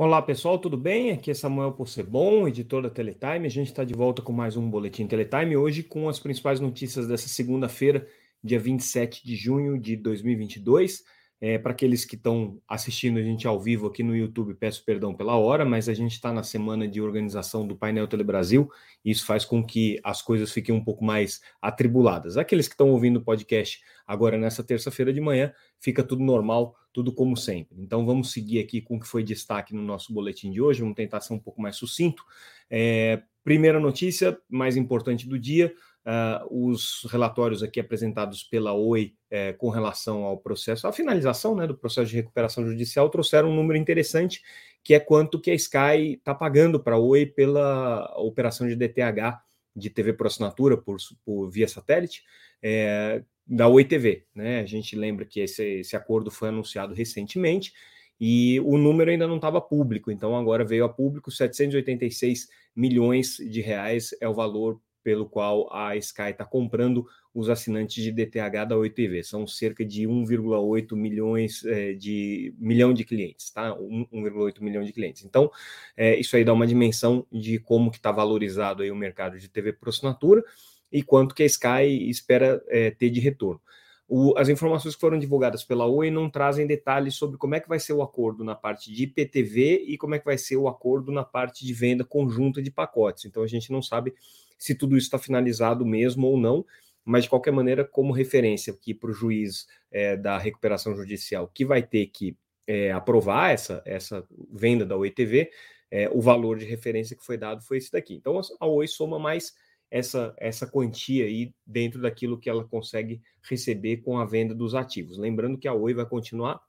Olá pessoal, tudo bem? Aqui é Samuel Possebon, editor da Teletime. A gente está de volta com mais um Boletim Teletime, hoje com as principais notícias dessa segunda-feira, dia 27 de junho de 2022. É, Para aqueles que estão assistindo a gente ao vivo aqui no YouTube, peço perdão pela hora, mas a gente está na semana de organização do painel Telebrasil e isso faz com que as coisas fiquem um pouco mais atribuladas. Aqueles que estão ouvindo o podcast agora nessa terça-feira de manhã, fica tudo normal, tudo como sempre. Então vamos seguir aqui com o que foi destaque no nosso boletim de hoje, vamos tentar ser um pouco mais sucinto. É, primeira notícia, mais importante do dia, uh, os relatórios aqui apresentados pela OI uh, com relação ao processo, a finalização né, do processo de recuperação judicial, trouxeram um número interessante, que é quanto que a Sky está pagando para a Oi pela operação de DTH de TV por assinatura, por, por via satélite, é, da Oi TV. Né? A gente lembra que esse, esse acordo foi anunciado recentemente, e o número ainda não estava público, então agora veio a público 786 milhões de reais é o valor pelo qual a Sky está comprando os assinantes de DTH da Oi TV. São cerca de 1,8 milhões é, de milhão de clientes, tá? 1,8 milhão de clientes. Então, é, isso aí dá uma dimensão de como que está valorizado aí o mercado de TV por assinatura e quanto que a Sky espera é, ter de retorno. O, as informações que foram divulgadas pela Oi não trazem detalhes sobre como é que vai ser o acordo na parte de IPTV e como é que vai ser o acordo na parte de venda conjunta de pacotes. Então a gente não sabe se tudo isso está finalizado mesmo ou não, mas de qualquer maneira, como referência aqui para o juiz é, da recuperação judicial, que vai ter que é, aprovar essa, essa venda da OITV, é, o valor de referência que foi dado foi esse daqui. Então a Oi soma mais essa, essa quantia aí dentro daquilo que ela consegue receber com a venda dos ativos. Lembrando que a Oi vai continuar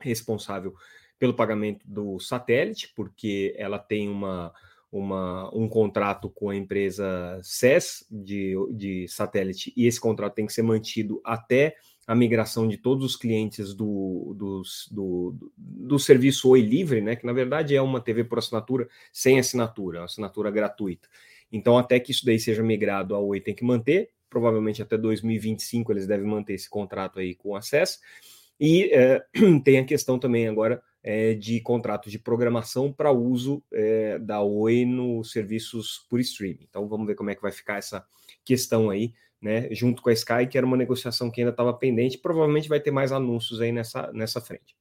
responsável pelo pagamento do satélite, porque ela tem uma, uma, um contrato com a empresa SES de, de satélite e esse contrato tem que ser mantido até a migração de todos os clientes do, do, do, do, serviço Oi Livre, né, que na verdade é uma TV por assinatura sem assinatura, uma assinatura gratuita. Então, até que isso daí seja migrado, a Oi tem que manter, provavelmente até 2025 eles devem manter esse contrato aí com acesso. E é, tem a questão também agora é, de contratos de programação para uso é, da Oi nos serviços por streaming. Então vamos ver como é que vai ficar essa questão aí, né? Junto com a Sky, que era uma negociação que ainda estava pendente, provavelmente vai ter mais anúncios aí nessa, nessa frente.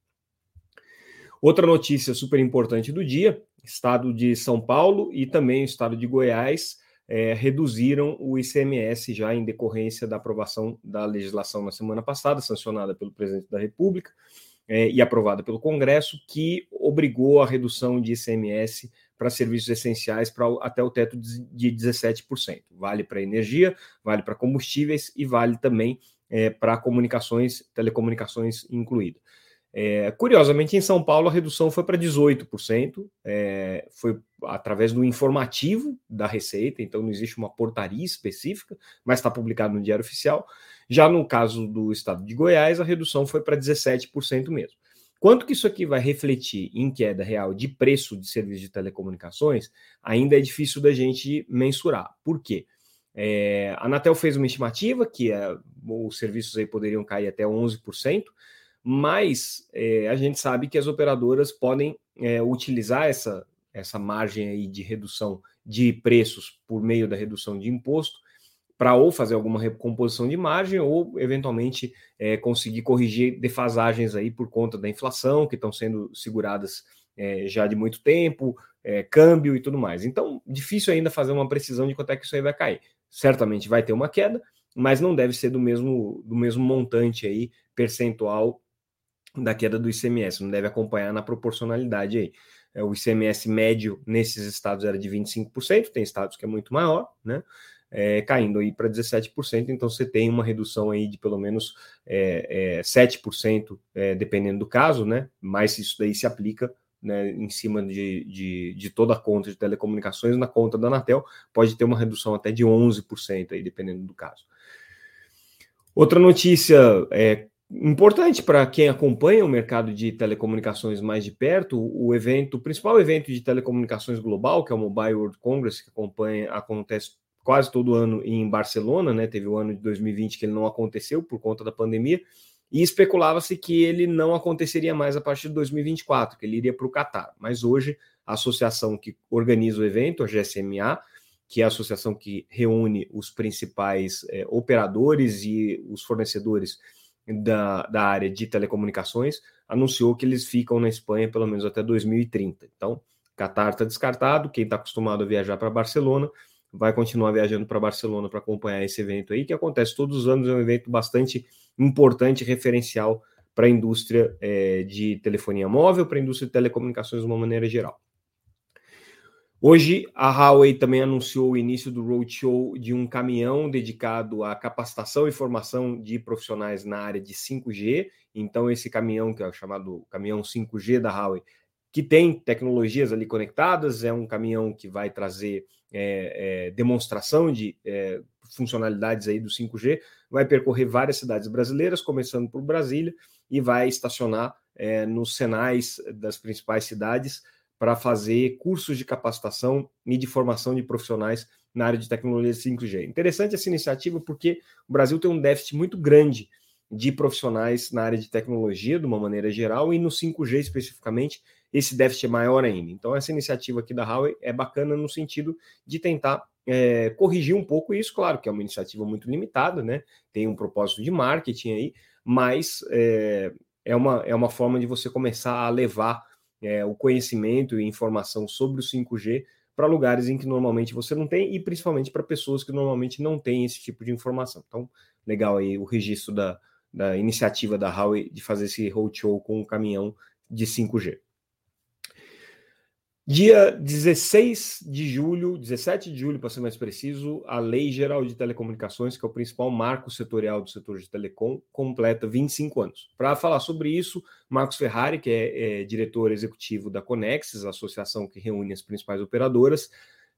Outra notícia super importante do dia: estado de São Paulo e também o estado de Goiás é, reduziram o ICMS já em decorrência da aprovação da legislação na semana passada, sancionada pelo presidente da República é, e aprovada pelo Congresso, que obrigou a redução de ICMS para serviços essenciais para até o teto de 17%. Vale para energia, vale para combustíveis e vale também é, para comunicações, telecomunicações incluída. É, curiosamente, em São Paulo, a redução foi para 18%, é, foi através do informativo da Receita, então não existe uma portaria específica, mas está publicado no Diário Oficial. Já no caso do estado de Goiás, a redução foi para 17% mesmo. Quanto que isso aqui vai refletir em queda real de preço de serviços de telecomunicações, ainda é difícil da gente mensurar. Por quê? É, a Anatel fez uma estimativa que é, os serviços aí poderiam cair até 11%, mas é, a gente sabe que as operadoras podem é, utilizar essa, essa margem aí de redução de preços por meio da redução de imposto para ou fazer alguma recomposição de margem ou eventualmente é, conseguir corrigir defasagens aí por conta da inflação que estão sendo seguradas já de muito tempo, câmbio e tudo mais. Então, difícil ainda fazer uma precisão de quanto é que isso aí vai cair. Certamente vai ter uma queda, mas não deve ser do mesmo, do mesmo montante aí percentual da queda do ICMS, não deve acompanhar na proporcionalidade aí. É, o ICMS médio nesses estados era de 25%, tem estados que é muito maior, né? É, caindo aí para 17%, então você tem uma redução aí de pelo menos é, é, 7%, é, dependendo do caso, né? Mas isso daí se aplica né, em cima de, de, de, toda a conta de telecomunicações, na conta da Anatel, pode ter uma redução até de 11%, aí, dependendo do caso. Outra notícia é importante para quem acompanha o mercado de telecomunicações mais de perto, o evento, o principal evento de telecomunicações global, que é o Mobile World Congress, que acompanha, acontece quase todo ano em Barcelona, né? Teve o ano de 2020 que ele não aconteceu por conta da pandemia, e especulava-se que ele não aconteceria mais a partir de 2024, que ele iria para o Catar. Mas hoje, a associação que organiza o evento, a GSMA, que é a associação que reúne os principais é, operadores e os fornecedores da, da área de telecomunicações, anunciou que eles ficam na Espanha pelo menos até 2030. Então, Qatar está descartado, quem está acostumado a viajar para Barcelona vai continuar viajando para Barcelona para acompanhar esse evento aí, que acontece todos os anos, é um evento bastante importante, referencial para a indústria é, de telefonia móvel, para a indústria de telecomunicações de uma maneira geral. Hoje, a Huawei também anunciou o início do roadshow de um caminhão dedicado à capacitação e formação de profissionais na área de 5G. Então, esse caminhão, que é o chamado caminhão 5G da Huawei, que tem tecnologias ali conectadas, é um caminhão que vai trazer é, é, demonstração de é, funcionalidades aí do 5G, vai percorrer várias cidades brasileiras, começando por Brasília, e vai estacionar é, nos senais das principais cidades para fazer cursos de capacitação e de formação de profissionais na área de tecnologia 5G. Interessante essa iniciativa porque o Brasil tem um déficit muito grande de profissionais na área de tecnologia, de uma maneira geral, e no 5G especificamente, esse déficit é maior ainda. Então, essa iniciativa aqui da Huawei é bacana no sentido de tentar é, corrigir um pouco isso, claro que é uma iniciativa muito limitada, né? Tem um propósito de marketing aí, mas é, é, uma, é uma forma de você começar a levar é, o conhecimento e informação sobre o 5G para lugares em que normalmente você não tem e principalmente para pessoas que normalmente não têm esse tipo de informação. Então, legal aí o registro da, da iniciativa da Huawei de fazer esse roadshow com um caminhão de 5G. Dia 16 de julho, 17 de julho, para ser mais preciso, a Lei Geral de Telecomunicações, que é o principal marco setorial do setor de telecom, completa 25 anos. Para falar sobre isso, Marcos Ferrari, que é, é diretor executivo da Conexis, a associação que reúne as principais operadoras,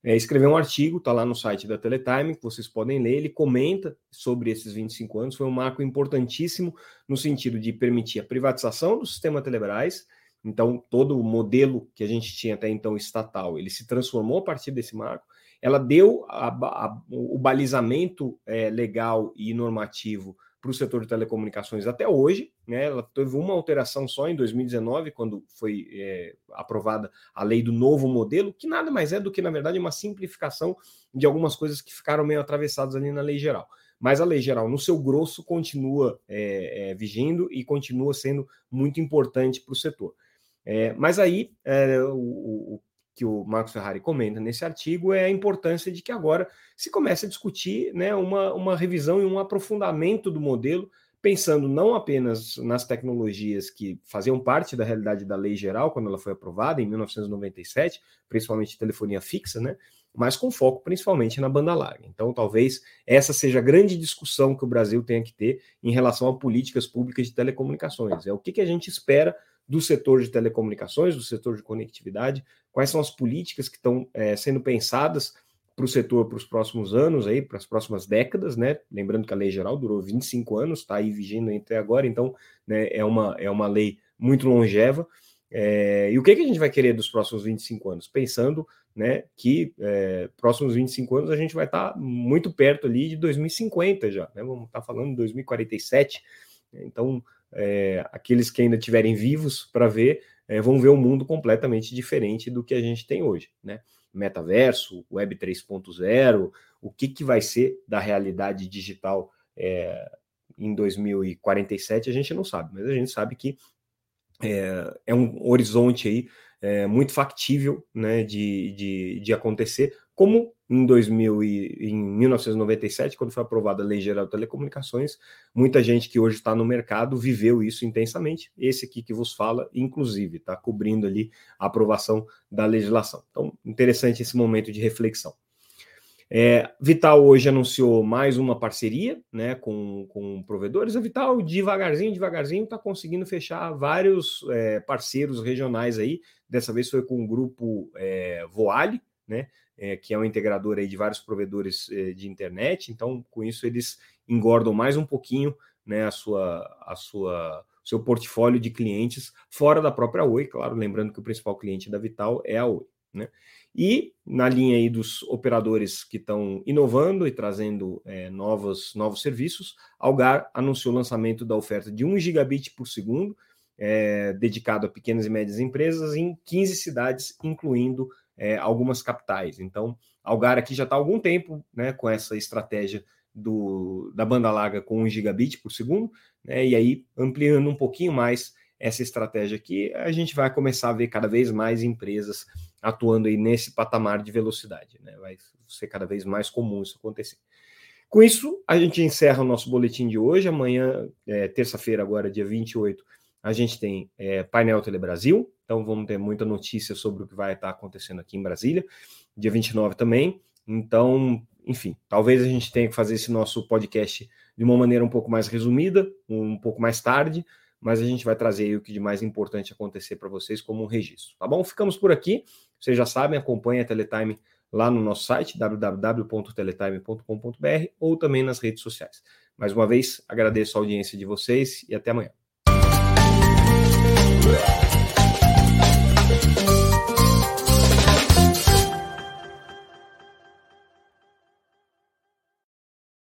é, escreveu um artigo, está lá no site da Teletime, que vocês podem ler. Ele comenta sobre esses 25 anos. Foi um marco importantíssimo no sentido de permitir a privatização do sistema Telebrás então, todo o modelo que a gente tinha até então estatal, ele se transformou a partir desse marco. Ela deu a, a, o balizamento é, legal e normativo para o setor de telecomunicações até hoje. Né? Ela teve uma alteração só em 2019, quando foi é, aprovada a lei do novo modelo, que nada mais é do que, na verdade, uma simplificação de algumas coisas que ficaram meio atravessadas ali na lei geral. Mas a lei geral, no seu grosso, continua é, é, vigindo e continua sendo muito importante para o setor. É, mas aí, é, o, o, que o Marcos Ferrari comenta nesse artigo é a importância de que agora se comece a discutir né, uma, uma revisão e um aprofundamento do modelo, pensando não apenas nas tecnologias que faziam parte da realidade da lei geral, quando ela foi aprovada em 1997, principalmente telefonia fixa, né? mas com foco principalmente na banda larga. Então, talvez essa seja a grande discussão que o Brasil tenha que ter em relação a políticas públicas de telecomunicações. É o que, que a gente espera do setor de telecomunicações, do setor de conectividade, quais são as políticas que estão é, sendo pensadas para o setor para os próximos anos, aí, para as próximas décadas, né? Lembrando que a lei geral durou 25 anos, está aí vigindo até agora, então né, é, uma, é uma lei muito longeva. É, e o que, que a gente vai querer dos próximos 25 anos? Pensando né, que é, próximos 25 anos a gente vai estar tá muito perto ali de 2050 já, né? Vamos estar tá falando de 2047. Então, é, aqueles que ainda estiverem vivos para ver, é, vão ver um mundo completamente diferente do que a gente tem hoje, né? Metaverso, Web 3.0, o que, que vai ser da realidade digital é, em 2047, a gente não sabe, mas a gente sabe que é, é um horizonte aí é, muito factível né, de, de, de acontecer, como em 2000 e, em 1997, quando foi aprovada a Lei Geral de Telecomunicações, muita gente que hoje está no mercado viveu isso intensamente. Esse aqui que vos fala, inclusive, está cobrindo ali a aprovação da legislação. Então, interessante esse momento de reflexão. É, Vital hoje anunciou mais uma parceria né, com, com provedores. A Vital, devagarzinho, devagarzinho, está conseguindo fechar vários é, parceiros regionais aí. Dessa vez foi com o grupo é, Voale, né? é, que é um integrador aí de vários provedores é, de internet. Então, com isso, eles engordam mais um pouquinho né, a sua, a sua, seu portfólio de clientes fora da própria Oi, claro, lembrando que o principal cliente da Vital é a Oi. Né? E na linha aí dos operadores que estão inovando e trazendo é, novos, novos serviços, Algar anunciou o lançamento da oferta de 1 gigabit por segundo, é, dedicado a pequenas e médias empresas em 15 cidades, incluindo é, algumas capitais. Então, Algar aqui já está há algum tempo né, com essa estratégia do, da banda larga com 1 gigabit por segundo, né, e aí ampliando um pouquinho mais essa estratégia aqui, a gente vai começar a ver cada vez mais empresas atuando aí nesse patamar de velocidade. Né? Vai ser cada vez mais comum isso acontecer. Com isso, a gente encerra o nosso boletim de hoje. Amanhã, é, terça-feira, agora, dia 28, a gente tem é, painel Telebrasil. Então, vamos ter muita notícia sobre o que vai estar acontecendo aqui em Brasília. Dia 29 também. Então, enfim, talvez a gente tenha que fazer esse nosso podcast de uma maneira um pouco mais resumida, um pouco mais tarde, mas a gente vai trazer o que de mais importante acontecer para vocês como um registro, tá bom? Ficamos por aqui. Vocês já sabem, acompanhe a Teletime lá no nosso site www.teletime.com.br ou também nas redes sociais. Mais uma vez, agradeço a audiência de vocês e até amanhã. Yeah.